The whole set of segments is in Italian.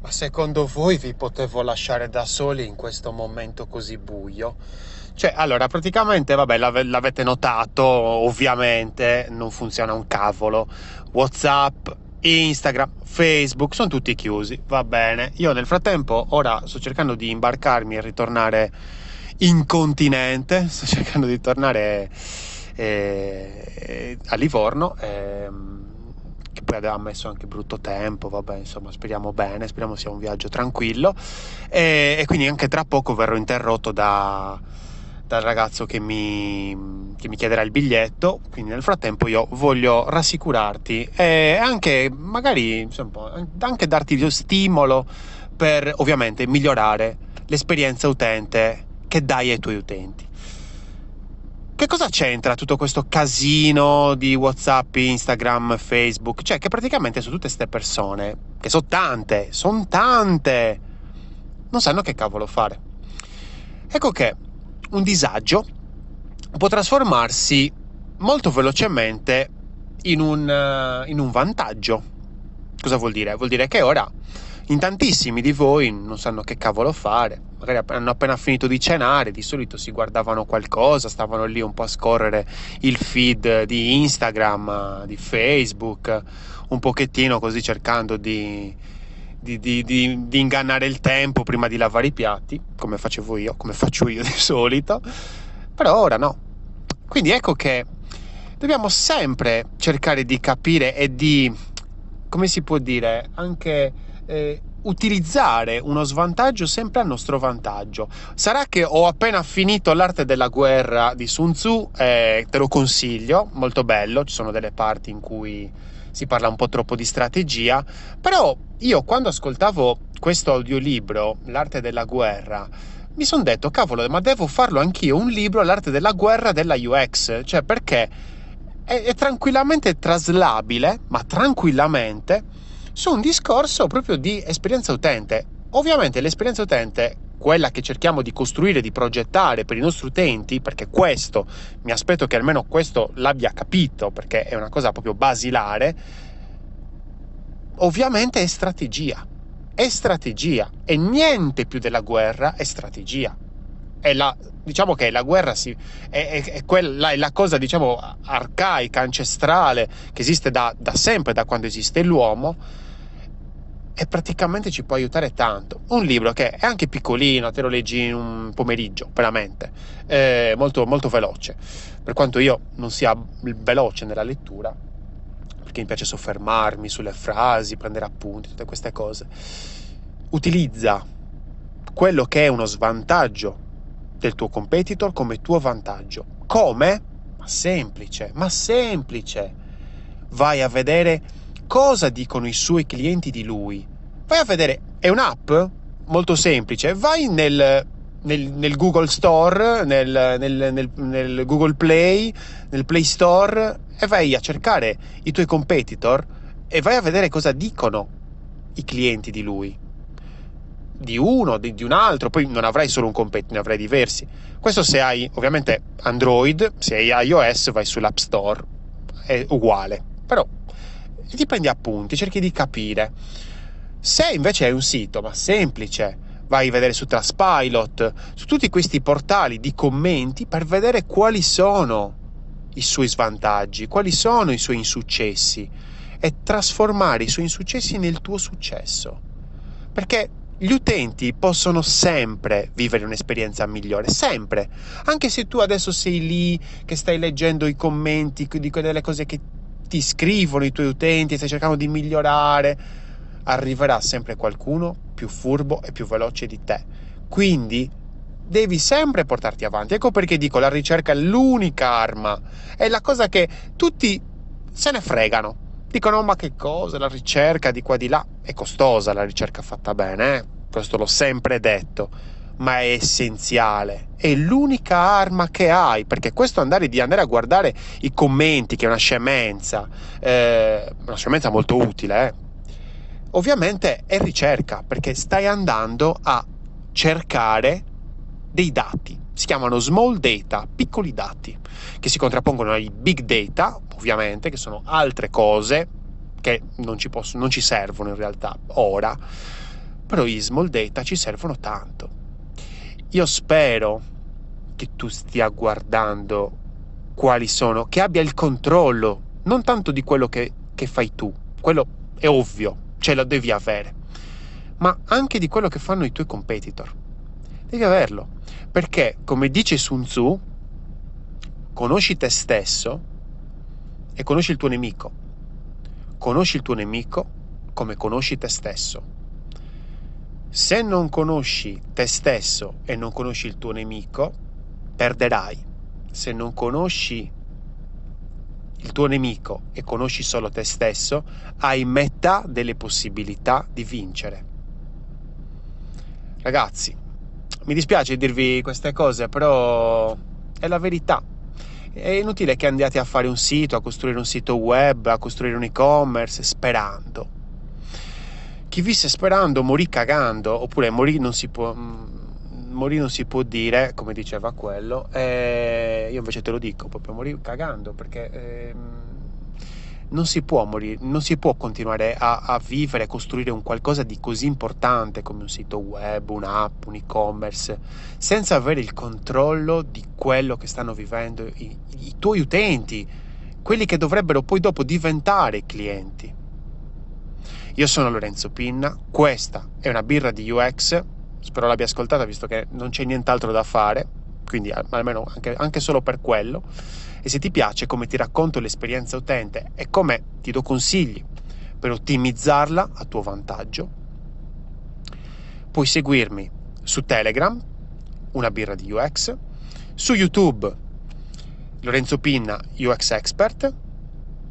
Ma secondo voi vi potevo lasciare da soli in questo momento così buio? Cioè, allora, praticamente, vabbè, l'ave- l'avete notato, ovviamente non funziona un cavolo. WhatsApp, Instagram, Facebook, sono tutti chiusi, va bene. Io nel frattempo ora sto cercando di imbarcarmi e ritornare in continente, sto cercando di tornare eh, a Livorno. Che poi aveva messo anche brutto tempo, vabbè, insomma, speriamo bene, speriamo sia un viaggio tranquillo. E, e quindi anche tra poco verrò interrotto da, dal ragazzo che mi, che mi, chiederà il biglietto. Quindi nel frattempo io voglio rassicurarti e anche magari insomma, anche darti lo stimolo per ovviamente migliorare l'esperienza utente che dai ai tuoi utenti. Che cosa c'entra tutto questo casino di WhatsApp, Instagram, Facebook? Cioè, che praticamente su tutte queste persone, che sono tante, sono tante, non sanno che cavolo fare. Ecco che un disagio può trasformarsi molto velocemente in un, uh, in un vantaggio. Cosa vuol dire? Vuol dire che ora in tantissimi di voi non sanno che cavolo fare, magari hanno appena finito di cenare, di solito si guardavano qualcosa, stavano lì un po' a scorrere il feed di Instagram, di Facebook, un pochettino così cercando di, di, di, di, ingannare il tempo prima di lavare i piatti, come facevo io, come faccio io di solito, però ora no. Quindi ecco che dobbiamo sempre cercare di capire e di, come si può dire, anche eh, utilizzare uno svantaggio sempre a nostro vantaggio. Sarà che ho appena finito l'arte della guerra di Sun Tzu, eh, te lo consiglio, molto bello, ci sono delle parti in cui si parla un po' troppo di strategia, però io quando ascoltavo questo audiolibro, L'arte della guerra, mi sono detto, cavolo, ma devo farlo anch'io, un libro, L'arte della guerra della UX, cioè perché è, è tranquillamente traslabile, ma tranquillamente, su un discorso proprio di esperienza utente. Ovviamente l'esperienza utente, quella che cerchiamo di costruire, di progettare per i nostri utenti, perché questo, mi aspetto che almeno questo l'abbia capito, perché è una cosa proprio basilare, ovviamente è strategia. È strategia e niente più della guerra è strategia. È la, diciamo che la guerra si, è, è, è, quella, è la cosa diciamo arcaica, ancestrale, che esiste da, da sempre, da quando esiste l'uomo, e praticamente ci può aiutare tanto. Un libro che è anche piccolino, te lo leggi in un pomeriggio, veramente, è molto, molto veloce. Per quanto io non sia veloce nella lettura, perché mi piace soffermarmi sulle frasi, prendere appunti, tutte queste cose, utilizza quello che è uno svantaggio del tuo competitor come tuo vantaggio. Come? Ma semplice, ma semplice. Vai a vedere cosa dicono i suoi clienti di lui. Vai a vedere, è un'app molto semplice, vai nel, nel, nel Google Store, nel, nel, Google Play, nel Play Store e vai a cercare i tuoi competitor e vai a vedere cosa dicono i clienti di lui. Di uno, di, di un altro, poi non avrai solo un competitor, ne avrai diversi. Questo se hai ovviamente Android, se hai iOS vai sull'App Store, è uguale. Però ti prendi appunti, cerchi di capire. Se invece è un sito, ma semplice, vai a vedere su Trustpilot, su tutti questi portali di commenti per vedere quali sono i suoi svantaggi, quali sono i suoi insuccessi e trasformare i suoi insuccessi nel tuo successo. Perché gli utenti possono sempre vivere un'esperienza migliore, sempre. Anche se tu adesso sei lì che stai leggendo i commenti di quelle cose che ti scrivono i tuoi utenti, stai cercando di migliorare, arriverà sempre qualcuno più furbo e più veloce di te. Quindi devi sempre portarti avanti. Ecco perché dico la ricerca è l'unica arma, è la cosa che tutti se ne fregano. Dicono ma che cosa, la ricerca di qua di là è costosa, la ricerca fatta bene, eh? questo l'ho sempre detto ma è essenziale. È l'unica arma che hai, perché questo andare di andare a guardare i commenti, che è una scemenza, eh, una scemenza molto utile, eh, ovviamente è ricerca, perché stai andando a cercare dei dati. Si chiamano small data, piccoli dati, che si contrappongono ai big data, ovviamente, che sono altre cose che non ci, possono, non ci servono in realtà ora però i small data ci servono tanto. Io spero che tu stia guardando quali sono, che abbia il controllo, non tanto di quello che, che fai tu, quello è ovvio, ce lo devi avere, ma anche di quello che fanno i tuoi competitor. Devi averlo, perché come dice Sun Tzu, conosci te stesso e conosci il tuo nemico. Conosci il tuo nemico come conosci te stesso. Se non conosci te stesso e non conosci il tuo nemico, perderai. Se non conosci il tuo nemico e conosci solo te stesso, hai metà delle possibilità di vincere. Ragazzi, mi dispiace dirvi queste cose, però è la verità. È inutile che andiate a fare un sito, a costruire un sito web, a costruire un e-commerce sperando. Chi visse sperando morì cagando, oppure morì non si può, mm, morì non si può dire, come diceva quello, e io invece te lo dico, proprio morì cagando, perché eh, non si può morire, non si può continuare a, a vivere, a costruire un qualcosa di così importante come un sito web, un'app, un e-commerce, senza avere il controllo di quello che stanno vivendo i, i tuoi utenti, quelli che dovrebbero poi dopo diventare clienti. Io sono Lorenzo Pinna, questa è una birra di UX, spero l'abbia ascoltata visto che non c'è nient'altro da fare, quindi almeno anche, anche solo per quello. E se ti piace come ti racconto l'esperienza utente e come ti do consigli per ottimizzarla a tuo vantaggio, puoi seguirmi su Telegram, una birra di UX, su YouTube, Lorenzo Pinna, UX Expert,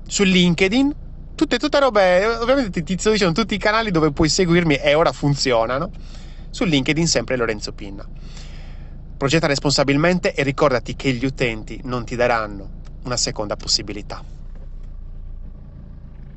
su LinkedIn, tutte, tutte robe, ovviamente ti sto dicendo tutti i canali dove puoi seguirmi e ora funzionano. Su LinkedIn sempre Lorenzo Pinna. Progetta responsabilmente e ricordati che gli utenti non ti daranno una seconda possibilità.